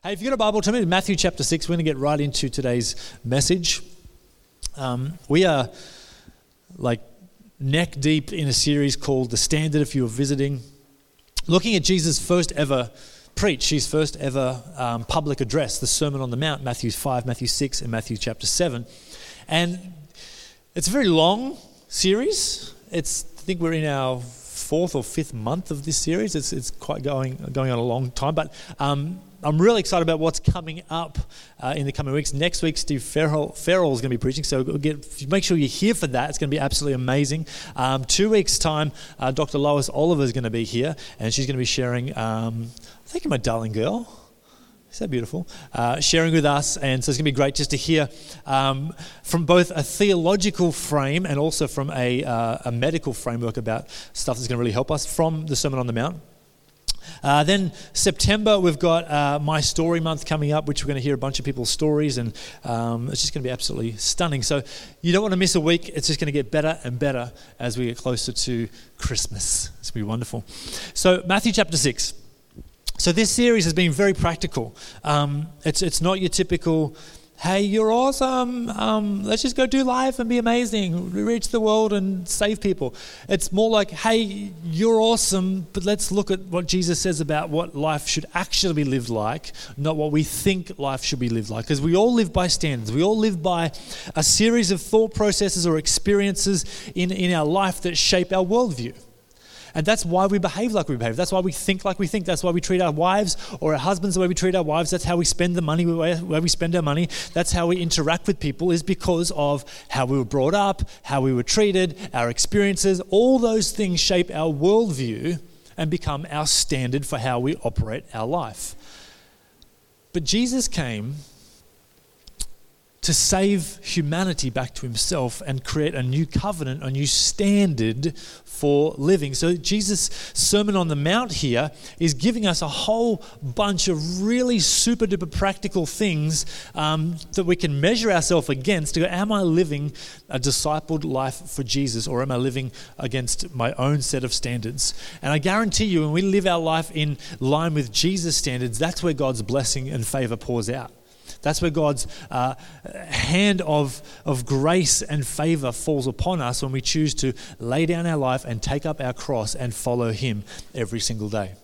Hey, if you've got a Bible, turn me to Matthew chapter 6. We're going to get right into today's message. Um, we are like neck deep in a series called The Standard, if you are visiting, looking at Jesus' first ever preach, his first ever um, public address, the Sermon on the Mount, Matthew 5, Matthew 6, and Matthew chapter 7. And it's a very long series. It's, I think we're in our fourth or fifth month of this series. It's, it's quite going, going on a long time. But um, I'm really excited about what's coming up uh, in the coming weeks. Next week, Steve Farrell, Farrell is going to be preaching, so get, make sure you're here for that. It's going to be absolutely amazing. Um, two weeks' time, uh, Dr. Lois Oliver is going to be here, and she's going to be sharing. Um, thank you, my darling girl. Is that beautiful? Uh, sharing with us, and so it's going to be great just to hear um, from both a theological frame and also from a, uh, a medical framework about stuff that's going to really help us from the Sermon on the Mount. Uh, then September, we've got uh, My Story Month coming up, which we're going to hear a bunch of people's stories, and um, it's just going to be absolutely stunning. So you don't want to miss a week. It's just going to get better and better as we get closer to Christmas. It's going to be wonderful. So Matthew chapter 6. So this series has been very practical. Um, it's, it's not your typical hey, you're awesome. Um, let's just go do life and be amazing, reach the world and save people. It's more like, hey, you're awesome, but let's look at what Jesus says about what life should actually be lived like, not what we think life should be lived like. Because we all live by standards. We all live by a series of thought processes or experiences in, in our life that shape our worldview. And that's why we behave like we behave. That's why we think like we think. That's why we treat our wives or our husbands the way we treat our wives. That's how we spend the money, where we spend our money. That's how we interact with people, is because of how we were brought up, how we were treated, our experiences. All those things shape our worldview and become our standard for how we operate our life. But Jesus came to save humanity back to himself and create a new covenant, a new standard for living. So, Jesus' Sermon on the Mount here is giving us a whole bunch of really super duper practical things um, that we can measure ourselves against to go, Am I living a discipled life for Jesus or am I living against my own set of standards? And I guarantee you, when we live our life in line with Jesus' standards, that's where God's blessing and favor pours out. That's where God's uh, hand of, of grace and favor falls upon us when we choose to lay down our life and take up our cross and follow Him every single day.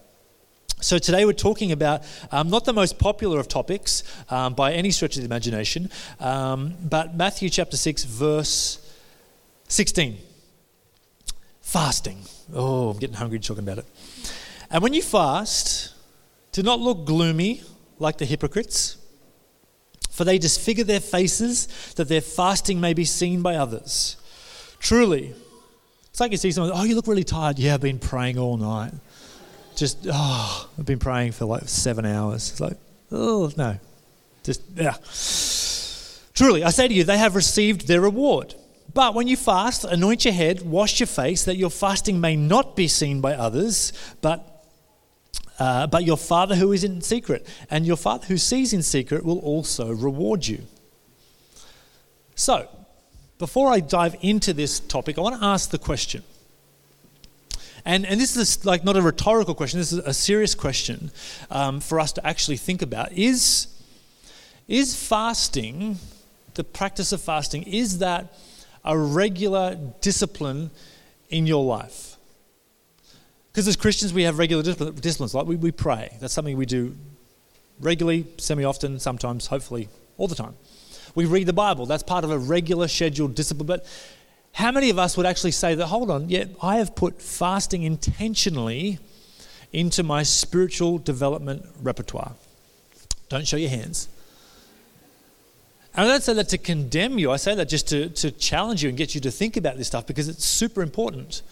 So, today we're talking about um, not the most popular of topics um, by any stretch of the imagination, um, but Matthew chapter 6, verse 16. Fasting. Oh, I'm getting hungry talking about it. And when you fast, do not look gloomy like the hypocrites for they disfigure their faces that their fasting may be seen by others. Truly, it's like you see someone, oh, you look really tired. Yeah, I've been praying all night. Just, oh, I've been praying for like seven hours. It's like, oh, no. Just, yeah. Truly, I say to you, they have received their reward. But when you fast, anoint your head, wash your face, that your fasting may not be seen by others, but uh, but your Father who is in secret, and your Father who sees in secret will also reward you. So, before I dive into this topic, I want to ask the question. And, and this is like not a rhetorical question, this is a serious question um, for us to actually think about. Is, is fasting, the practice of fasting, is that a regular discipline in your life? Because as Christians, we have regular disciplines, like we, we pray. That's something we do regularly, semi often, sometimes, hopefully, all the time. We read the Bible. That's part of a regular scheduled discipline. But how many of us would actually say that, hold on, yeah, I have put fasting intentionally into my spiritual development repertoire? Don't show your hands. And I don't say that to condemn you, I say that just to, to challenge you and get you to think about this stuff because it's super important.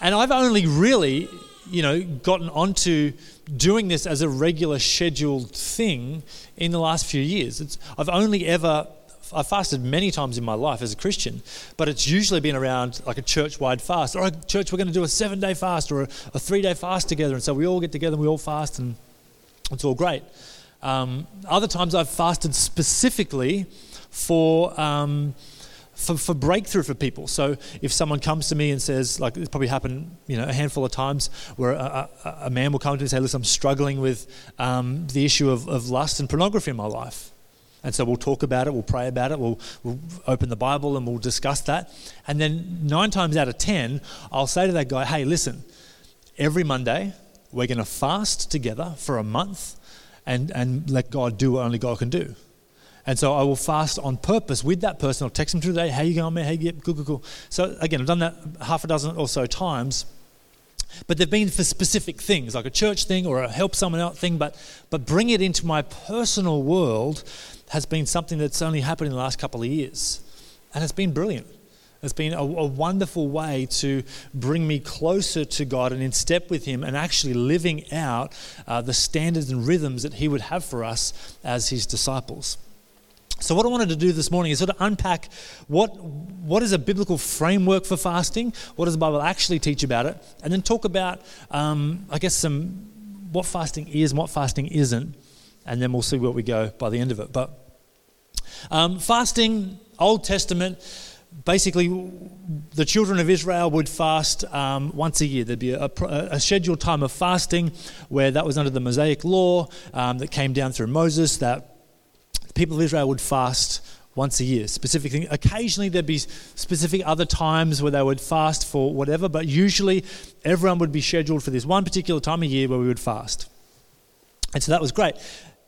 And I've only really, you know, gotten onto doing this as a regular scheduled thing in the last few years. It's, I've only ever I've fasted many times in my life as a Christian, but it's usually been around like a church wide fast. Or a church, we're going to do a seven day fast or a, a three day fast together. And so we all get together and we all fast, and it's all great. Um, other times I've fasted specifically for. Um, for, for breakthrough for people. So if someone comes to me and says, like it's probably happened, you know, a handful of times where a, a, a man will come to me and say, listen, I'm struggling with um, the issue of, of lust and pornography in my life. And so we'll talk about it, we'll pray about it, we'll, we'll open the Bible and we'll discuss that. And then nine times out of ten, I'll say to that guy, hey, listen, every Monday we're going to fast together for a month and, and let God do what only God can do. And so I will fast on purpose with that person. I'll text them through the day, how you going, man? Hey, yeah, cool, cool, cool. So again, I've done that half a dozen or so times. But they've been for specific things, like a church thing or a help someone out thing. But, but bring it into my personal world has been something that's only happened in the last couple of years. And it's been brilliant. It's been a, a, wonderful way to bring me closer to God and in step with Him and actually living out uh, the standards and rhythms that He would have for us as His disciples. So, what I wanted to do this morning is sort of unpack what, what is a biblical framework for fasting, what does the Bible actually teach about it, and then talk about, um, I guess, some what fasting is and what fasting isn't, and then we'll see where we go by the end of it. But um, fasting, Old Testament, basically, the children of Israel would fast um, once a year. There'd be a, a, scheduled time of fasting where that was under the Mosaic law um, that came down through Moses that people of Israel would fast once a year. Specifically, occasionally there'd be specific other times where they would fast for whatever, but usually everyone would be scheduled for this one particular time of year where we would fast. And so that was great.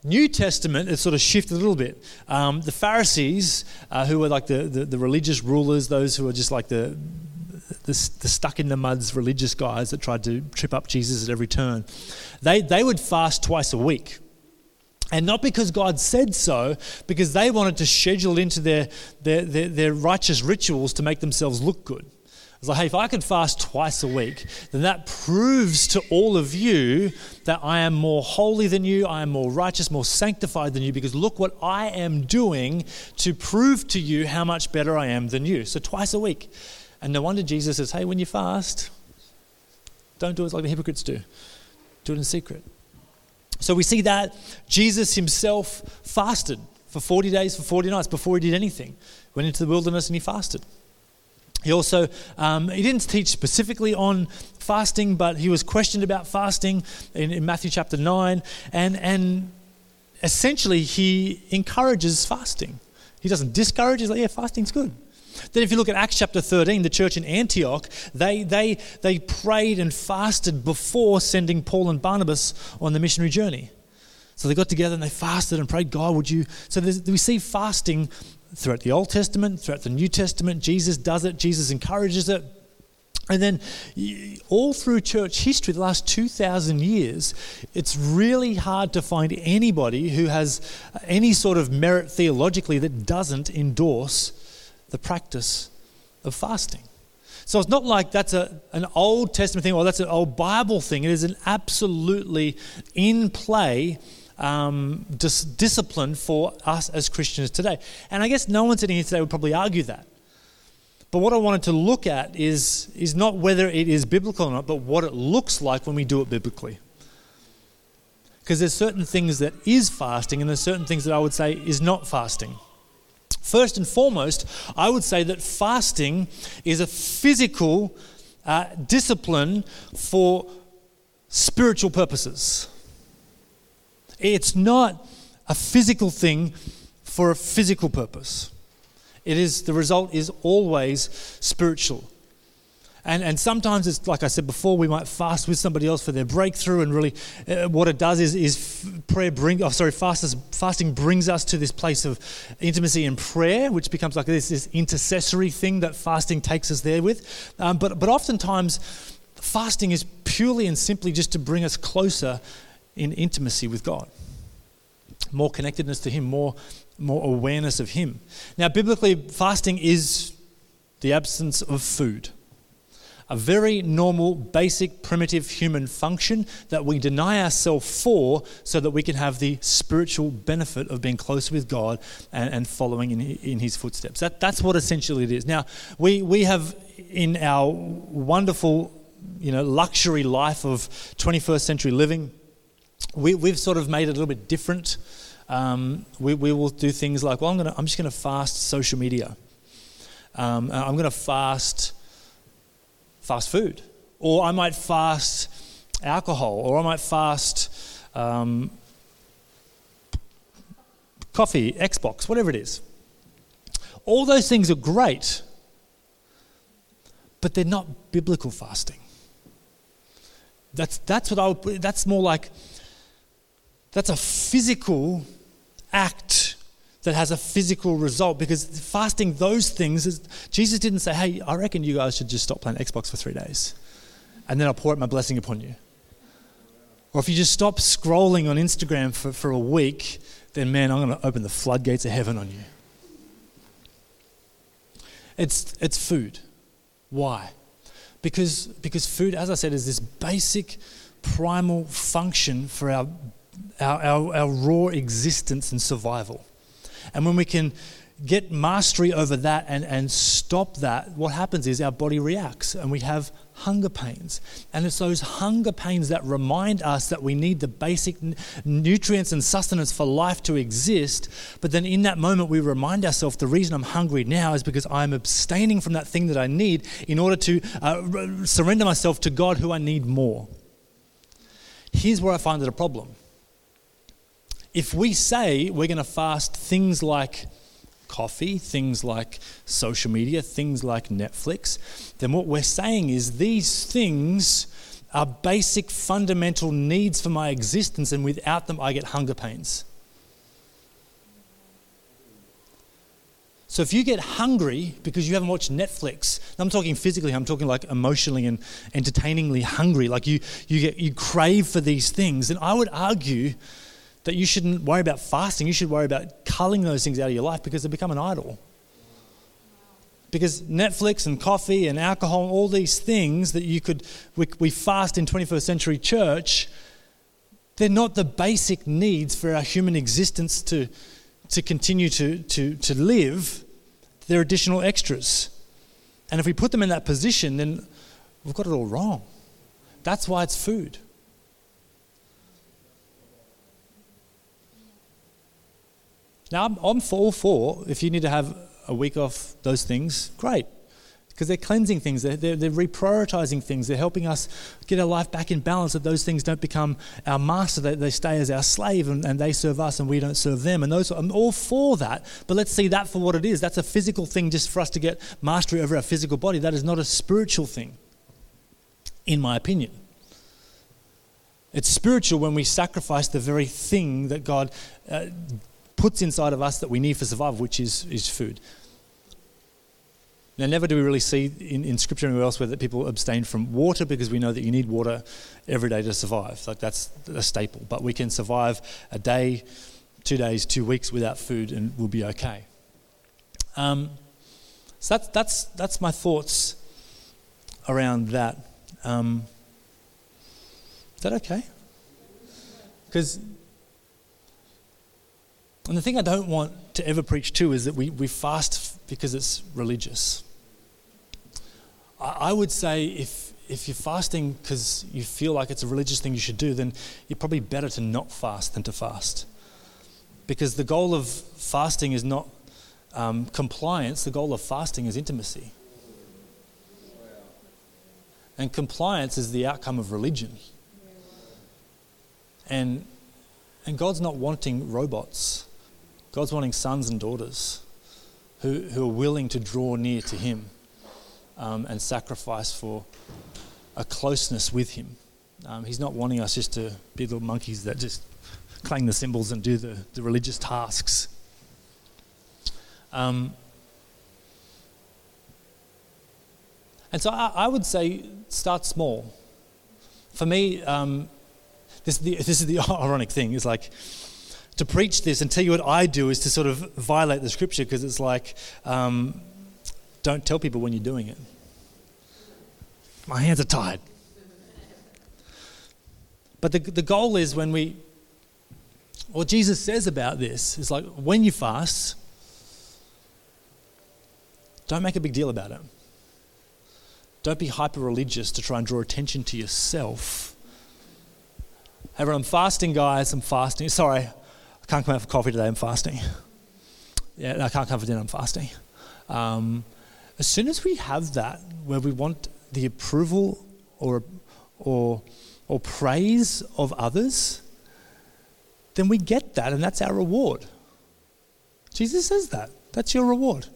New Testament has sort of shifted a little bit. Um, the Pharisees, uh, who were like the, the, the, religious rulers, those who were just like the, the, the, stuck in the muds religious guys that tried to trip up Jesus at every turn, they, they would fast twice a week. And not because God said so, because they wanted to schedule into their, their, their, their righteous rituals to make themselves look good. It's like, hey, if I could fast twice a week, then that proves to all of you that I am more holy than you, I am more righteous, more sanctified than you, because look what I am doing to prove to you how much better I am than you. So twice a week. And no wonder Jesus says, hey, when you fast, don't do it like the hypocrites do, do it in secret. So we see that Jesus himself fasted for 40 days, for 40 nights before he did anything. Went into the wilderness and he fasted. He also um, he didn't teach specifically on fasting, but he was questioned about fasting in, in Matthew chapter nine, and and essentially he encourages fasting. He doesn't discourage. He's like, yeah, fasting's good. Then, if you look at Acts chapter 13, the church in Antioch, they, they, they prayed and fasted before sending Paul and Barnabas on the missionary journey. So they got together and they fasted and prayed, God, would you? So we see fasting throughout the Old Testament, throughout the New Testament. Jesus does it, Jesus encourages it. And then, all through church history, the last 2,000 years, it's really hard to find anybody who has any sort of merit theologically that doesn't endorse the practice of fasting. So it's not like that's a, an Old Testament thing or that's an old Bible thing. It is an absolutely in play um, dis- discipline for us as Christians today. And I guess no one sitting here today would probably argue that. But what I wanted to look at is, is not whether it is biblical or not, but what it looks like when we do it biblically. Because there's certain things that is fasting, and there's certain things that I would say is not fasting. First and foremost, I would say that fasting is a physical uh, discipline for spiritual purposes. It's not a physical thing for a physical purpose. It is the result is always spiritual. And, and sometimes it's like I said before, we might fast with somebody else for their breakthrough, and really, uh, what it does is, is prayer bring. Oh, sorry, fast, fasting brings us to this place of intimacy and prayer, which becomes like this, this intercessory thing that fasting takes us there with. Um, but but oftentimes, fasting is purely and simply just to bring us closer in intimacy with God, more connectedness to Him, more more awareness of Him. Now, biblically, fasting is the absence of food a very normal, basic, primitive human function that we deny ourselves for so that we can have the spiritual benefit of being close with God and, and following in, in His footsteps. That, that's what essentially it is. Now, we, we have in our wonderful you know, luxury life of 21st century living, we, we've sort of made it a little bit different. Um, we, we will do things like, well, I'm, gonna, I'm just going to fast social media. um, I'm going to fast fast food, or I might fast alcohol, or I might fast um, coffee, Xbox, whatever it is. All those things are great, but they're not biblical fasting. That's, that's what I would, that's more like, that's a physical act that has a physical result because fasting those things is, jesus didn't say hey i reckon you guys should just stop playing xbox for three days and then i'll pour out my blessing upon you. Or if you just stop scrolling on instagram for, for a week then man i'm going to open the floodgates of heaven on you. It's, it's food. Why? Because, because food, as I said, is this basic primal function for our, our, our, our raw existence and survival. And when we can get mastery over that and, and stop that, what happens is our body reacts and we have hunger pains. And it's those hunger pains that remind us that we need the basic nutrients and sustenance for life to exist. But then in that moment, we remind ourselves the reason I'm hungry now is because I'm abstaining from that thing that I need in order to uh, surrender myself to God who I need more. Here's where I find it a problem. If we say we're going to fast things like coffee, things like social media, things like Netflix, then what we're saying is these things are basic fundamental needs for my existence, and without them, I get hunger pains. So if you get hungry because you haven't watched Netflix, I'm talking physically, I'm talking like emotionally and entertainingly hungry, like you, you, get, you crave for these things, then I would argue that you shouldn't worry about fasting. You should worry about culling those things out of your life because they become an idol. Because Netflix and coffee and alcohol and all these things that you could, we, we fast in 21st century church, they're not the basic needs for our human existence to, to continue to, to, to live. They're additional extras. And if we put them in that position, then we've got it all wrong. That's why it's food. Now, I'm, I'm all for if you need to have a week off those things, great. Because they're cleansing things, they're, they're, they're, reprioritizing things, they're helping us get our life back in balance, that those things don't become our master, they, they stay as our slave and, and they serve us and we don't serve them. And those, I'm all for that, but let's see that for what it is. That's a physical thing just for us to get mastery over our physical body. That is not a spiritual thing, in my opinion. It's spiritual when we sacrifice the very thing that God uh, puts inside of us that we need for survival, which is, is food. Now, never do we really see in, in scripture anywhere else where that people abstain from water because we know that you need water every day to survive. Like that's a staple. But we can survive a day, two days, two weeks without food and we'll be okay. Um, so that's, that's, that's my thoughts around that. Um, is that okay? Because and the thing I don't want to ever preach to is that we, we fast because it's religious. I, I would say if, if you're fasting because you feel like it's a religious thing you should do, then you're probably better to not fast than to fast. Because the goal of fasting is not um, compliance, the goal of fasting is intimacy. And compliance is the outcome of religion. And, and God's not wanting robots. God's wanting sons and daughters who, who are willing to draw near to Him um, and sacrifice for a closeness with Him. Um, he's not wanting us just to be little monkeys that just clang the cymbals and do the, the religious tasks. Um, and so I, I, would say start small. For me, um, this, the, this is the ironic thing is like to preach this and tell you what I do is to sort of violate the scripture because it's like, um, don't tell people when you're doing it. My hands are tied. But the, the goal is when we, what Jesus says about this is like when you fast, don't make a big deal about it. Don't be hyper religious to try and draw attention to yourself. Everyone, I'm fasting, guys. I'm fasting. Sorry, can't come out for coffee today, I'm fasting. Yeah, I can't come for dinner, I'm fasting. Um, as soon as we have that, where we want the approval or, or, or praise of others, then we get that, and that's our reward. Jesus says that. That's your reward.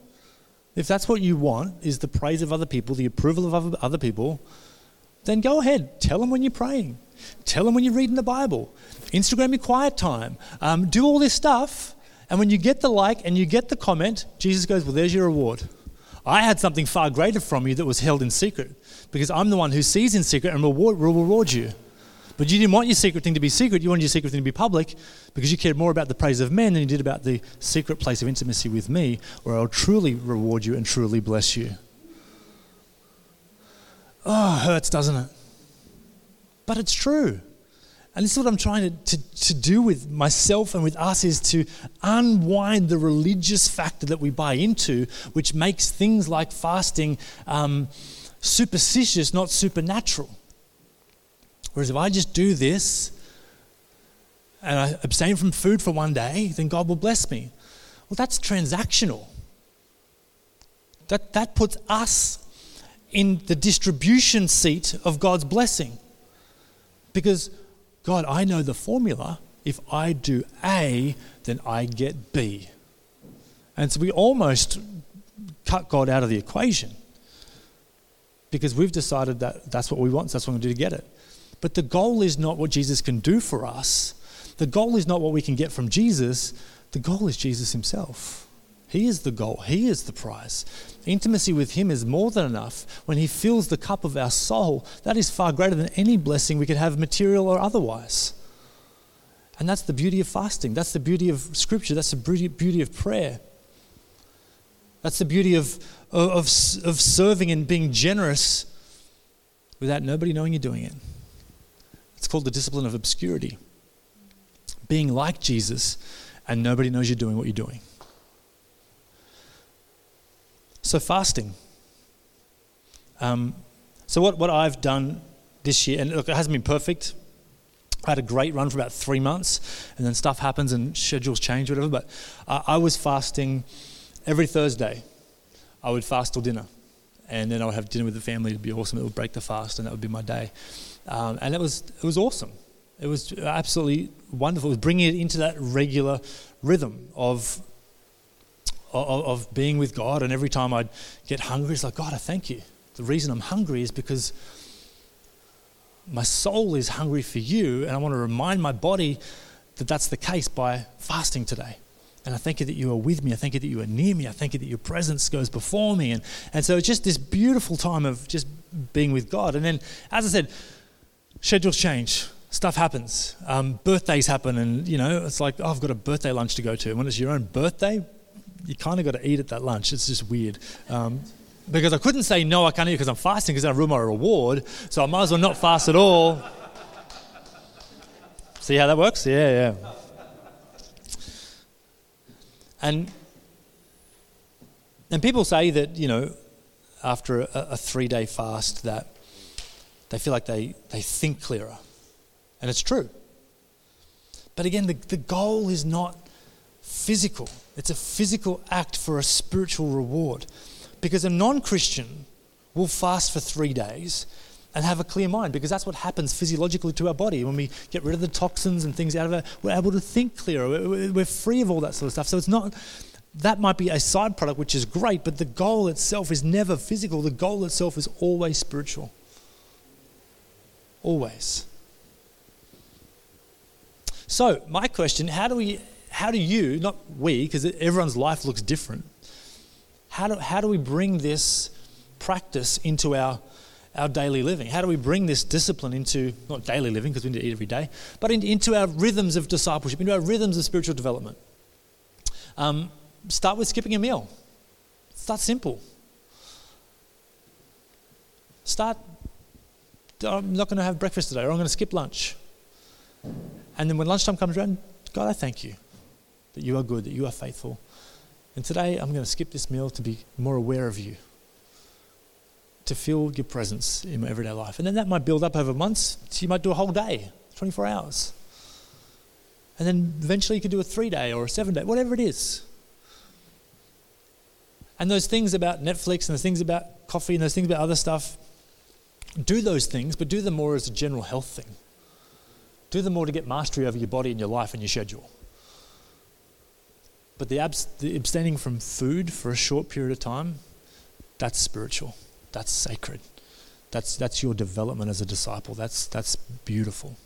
If that's what you want, is the praise of other people, the approval of other people, then go ahead. Tell them when you're praying. Tell them when you're reading the Bible. Instagram your quiet time. Um, do all this stuff. And when you get the like and you get the comment, Jesus goes, Well, there's your reward. I had something far greater from you that was held in secret because I'm the one who sees in secret and will reward you. But you didn't want your secret thing to be secret, you wanted your secret thing to be public because you cared more about the praise of men than you did about the secret place of intimacy with me, where I'll truly reward you and truly bless you. Oh, hurts, doesn't it? But it's true. And this is what I'm trying to, to, to do with myself and with us is to unwind the religious factor that we buy into, which makes things like fasting um, superstitious, not supernatural. Whereas if I just do this and I abstain from food for one day, then God will bless me. Well, that's transactional. That, that puts us in the distribution seat of God's blessing. Because God, I know the formula. If I do A, then I get B. And so we almost cut God out of the equation because we've decided that that's what we want, so that's what I'm going to do to get it. But the goal is not what Jesus can do for us, the goal is not what we can get from Jesus, the goal is Jesus himself. He is the goal, He is the prize. Intimacy with Him is more than enough. When He fills the cup of our soul, that is far greater than any blessing we could have, material or otherwise. And that's the beauty of fasting. That's the beauty of Scripture. That's the beauty, of prayer. That's the beauty of, of, of serving and being generous without nobody knowing you're doing it. It's called the discipline of obscurity. Being like Jesus and nobody knows you're doing what you're doing. So, fasting. Um, so, what, what I've done this year, and look, it hasn't been perfect. I had a great run for about three months, and then stuff happens and schedules change, whatever. But uh, I was fasting every Thursday. I would fast till dinner, and then I would have dinner with the family. It'd be awesome. It would break the fast, and that would be my day. Um, and it was it was awesome. It was absolutely wonderful. It was bringing it into that regular rhythm of of, of being with God. And every time I'd get hungry, it's like, God, I thank you. The reason I'm hungry is because my soul is hungry for you, and I want to remind my body that that's the case by fasting today. And I thank you that you are with me. I thank you that you are near me. I thank you that your presence goes before me. And, and so it's just this beautiful time of just being with God. And then, as I said, schedules change. Stuff happens. Um, birthdays happen. And, you know, it's like, oh, I've got a birthday lunch to go to. And when it's your own birthday, you kind of got to eat at that lunch. It's just weird. Um, because I couldn't say no, I can't eat because I'm fasting because I ruin my reward. So I might as well not fast at all. See how that works? Yeah, yeah. And and people say that you know, after a, a three-day fast, that they feel like they they think clearer, and it's true. But again, the, the goal is not physical. It's a physical act for a spiritual reward. Because a non Christian will fast for three days and have a clear mind because that's what happens physiologically to our body. When we get rid of the toxins and things out of it, we're able to think clearer. We're free of all that sort of stuff. So it's not, that might be a side product, which is great, but the goal itself is never physical. The goal itself is always spiritual. Always. So, my question how do we how do you, not we, because everyone's life looks different, how do, how do we bring this practice into our, our daily living? How do we bring this discipline into, not daily living, because we need to eat every day, but in, into our rhythms of discipleship, into our rhythms of spiritual development? Um, start with skipping a meal. Start simple. Start, I'm not going to have breakfast today, or I'm going to skip lunch. And then when lunchtime comes around, God, I thank you that you are good, that you are faithful. And today I'm going to skip this meal to be more aware of you, to feel your presence in my everyday life. And then that might build up over months. So you might do a whole day, 24 hours. And then eventually you could do a three day or a seven day, whatever it is. And those things about Netflix and those things about coffee and those things about other stuff, do those things, but do them more as a general health thing. Do them more to get mastery over your body and your life and your schedule. But the, abs- the abstaining from food for a short period of time, that's spiritual. That's sacred. That's, that's your development as a disciple. That's, that's beautiful.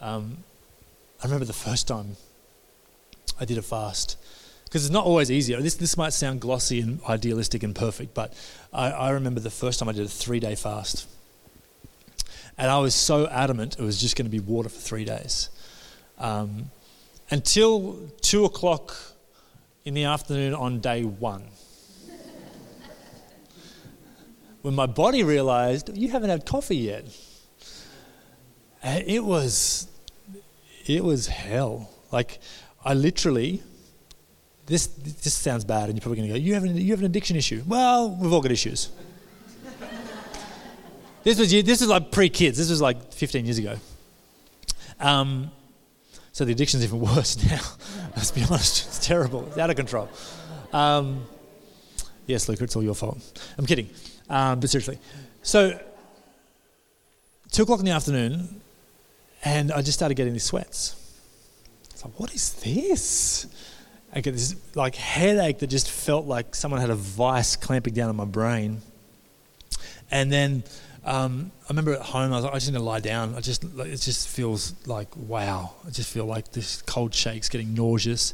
Um, I remember the first time I did a fast, because it's not always easy. This, this might sound glossy and idealistic and perfect, but I, I remember the first time I did a three day fast. And I was so adamant it was just going to be water for three days. Um, until two o'clock in the afternoon on day one. when my body realized, you haven't had coffee yet. And it was, it was hell. Like, I literally, this, this sounds bad, and you're probably going to go, you have, an, you have an addiction issue. Well, we've all got issues. this, was, this was like pre kids, this was like 15 years ago. Um, so the addiction's even worse now. Let's be honest, it's terrible. It's out of control. Um, yes, Luca, it's all your fault. I'm kidding, um, but seriously. So two o'clock in the afternoon, and I just started getting these sweats. I was like, what is this? I get this like headache that just felt like someone had a vice clamping down on my brain. And then um, I remember at home, I was like, I just need to lie down. I just, it just feels like, wow. I just feel like this cold shake's getting nauseous.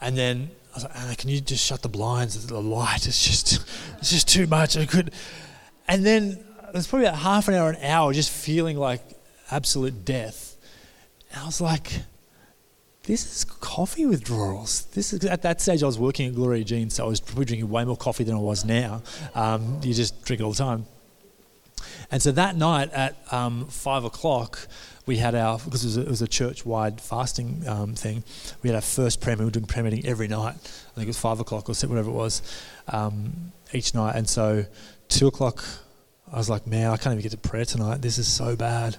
And then I was like, Anna, can you just shut the blinds? The light is just, it's just too much. I could. And then it was probably about half an hour, an hour, just feeling like absolute death. And I was like, this is coffee withdrawals. This is at that stage I was working at Gloria Jean's, so I was probably drinking way more coffee than I was now. Um, you just drink it all the time. And so that night at um, five o'clock, we had our, because it was a, it was a church wide fasting um, thing, we had our first prayer meeting. We were doing prayer meeting every night. I think it was five o'clock or six, whatever it was um, each night. And so two o'clock, I was like, man, I can't even get to prayer tonight. This is so bad.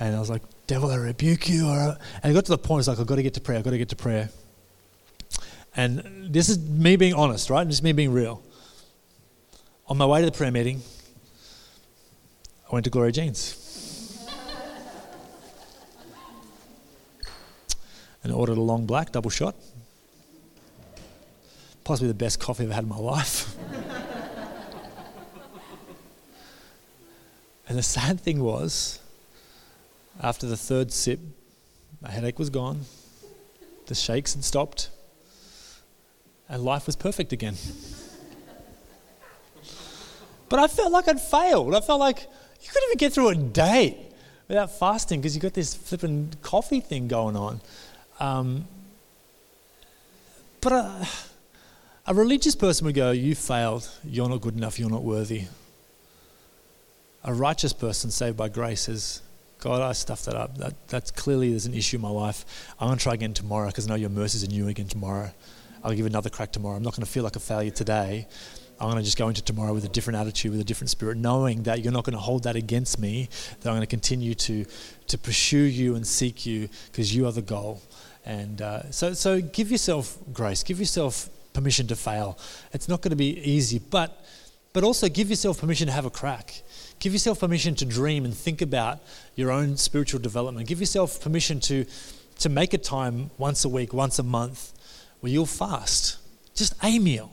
And I was like, devil, I rebuke you. And it got to the point, it's like, I've got to get to prayer. I've got to get to prayer. And this is me being honest, right? Is me being real. On my way to the prayer meeting, I went to Gloria Jean's. and ordered a long black double shot. Possibly the best coffee I've had in my life. and the sad thing was, after the third sip, my headache was gone, the shakes had stopped, and life was perfect again. but I felt like I'd failed. I felt like you couldn't even get through a day without fasting because you've got this flipping coffee thing going on. Um, but a, a religious person would go, You failed. You're not good enough. You're not worthy. A righteous person saved by grace says, God, I stuffed that up. That, that's clearly there's an issue in my life. I'm going to try again tomorrow because I know your mercies are new again tomorrow. I'll give another crack tomorrow. I'm not going to feel like a failure today. I'm going to just go into tomorrow with a different attitude, with a different spirit, knowing that you're not going to hold that against me, that I'm going to continue to, to pursue you and seek you because you are the goal. And uh, so, so give yourself grace, give yourself permission to fail. It's not going to be easy, but, but also give yourself permission to have a crack. Give yourself permission to dream and think about your own spiritual development. Give yourself permission to, to make a time once a week, once a month, where you'll fast. Just a meal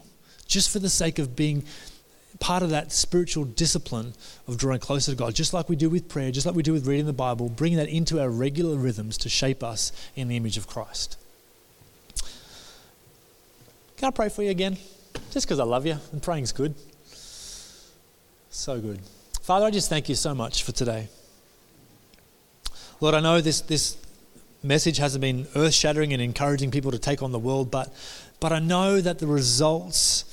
just for the sake of being part of that spiritual discipline of drawing closer to God, just like we do with prayer, just like we do with reading the Bible, bringing that into our regular rhythms to shape us in the image of Christ. Can I pray for you again? Just because I love you and praying's good. So good. Father, I just thank you so much for today. Lord, I know this, this message hasn't been earth shattering and encouraging people to take on the world, but, but I know that the results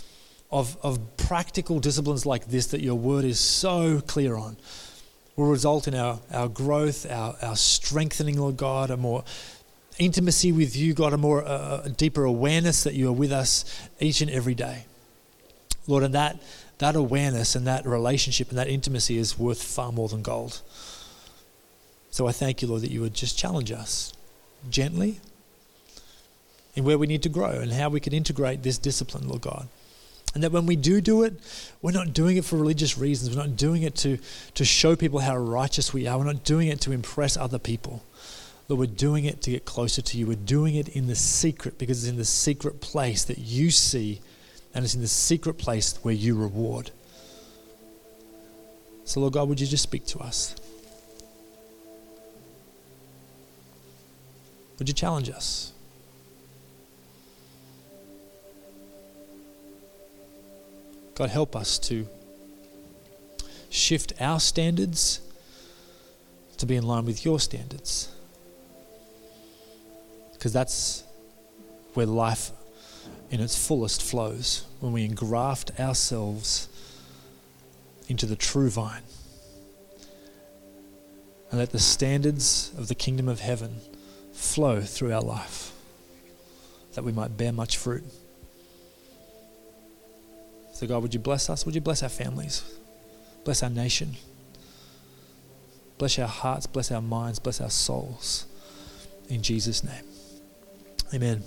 of, of practical disciplines like this that your word is so clear on will result in our, our growth, our, our strengthening, Lord God, a more intimacy with you, God, a more a deeper awareness that you are with us each and every day. Lord, and that, that awareness and that relationship and that intimacy is worth far more than gold. So I thank you, Lord, that you would just challenge us gently in where we need to grow and how we can integrate this discipline, Lord God And that when we do do it, we're not doing it for religious reasons. We're not doing it to, to show people how righteous we are. We're not doing it to impress other people. Lord, we're doing it to get closer to you. We're doing it in the secret because it's in the secret place that you see, and it's in the secret place where you reward. So, Lord God, would you just speak to us? Would you challenge us? God, help us to shift our standards to be in line with your standards. Because that's where life in its fullest flows, when we engraft ourselves into the true vine. And let the standards of the kingdom of heaven flow through our life, that we might bear much fruit. So, God, would you bless us? Would you bless our families? Bless our nation. Bless our hearts, bless our minds, bless our souls. In Jesus' name. Amen.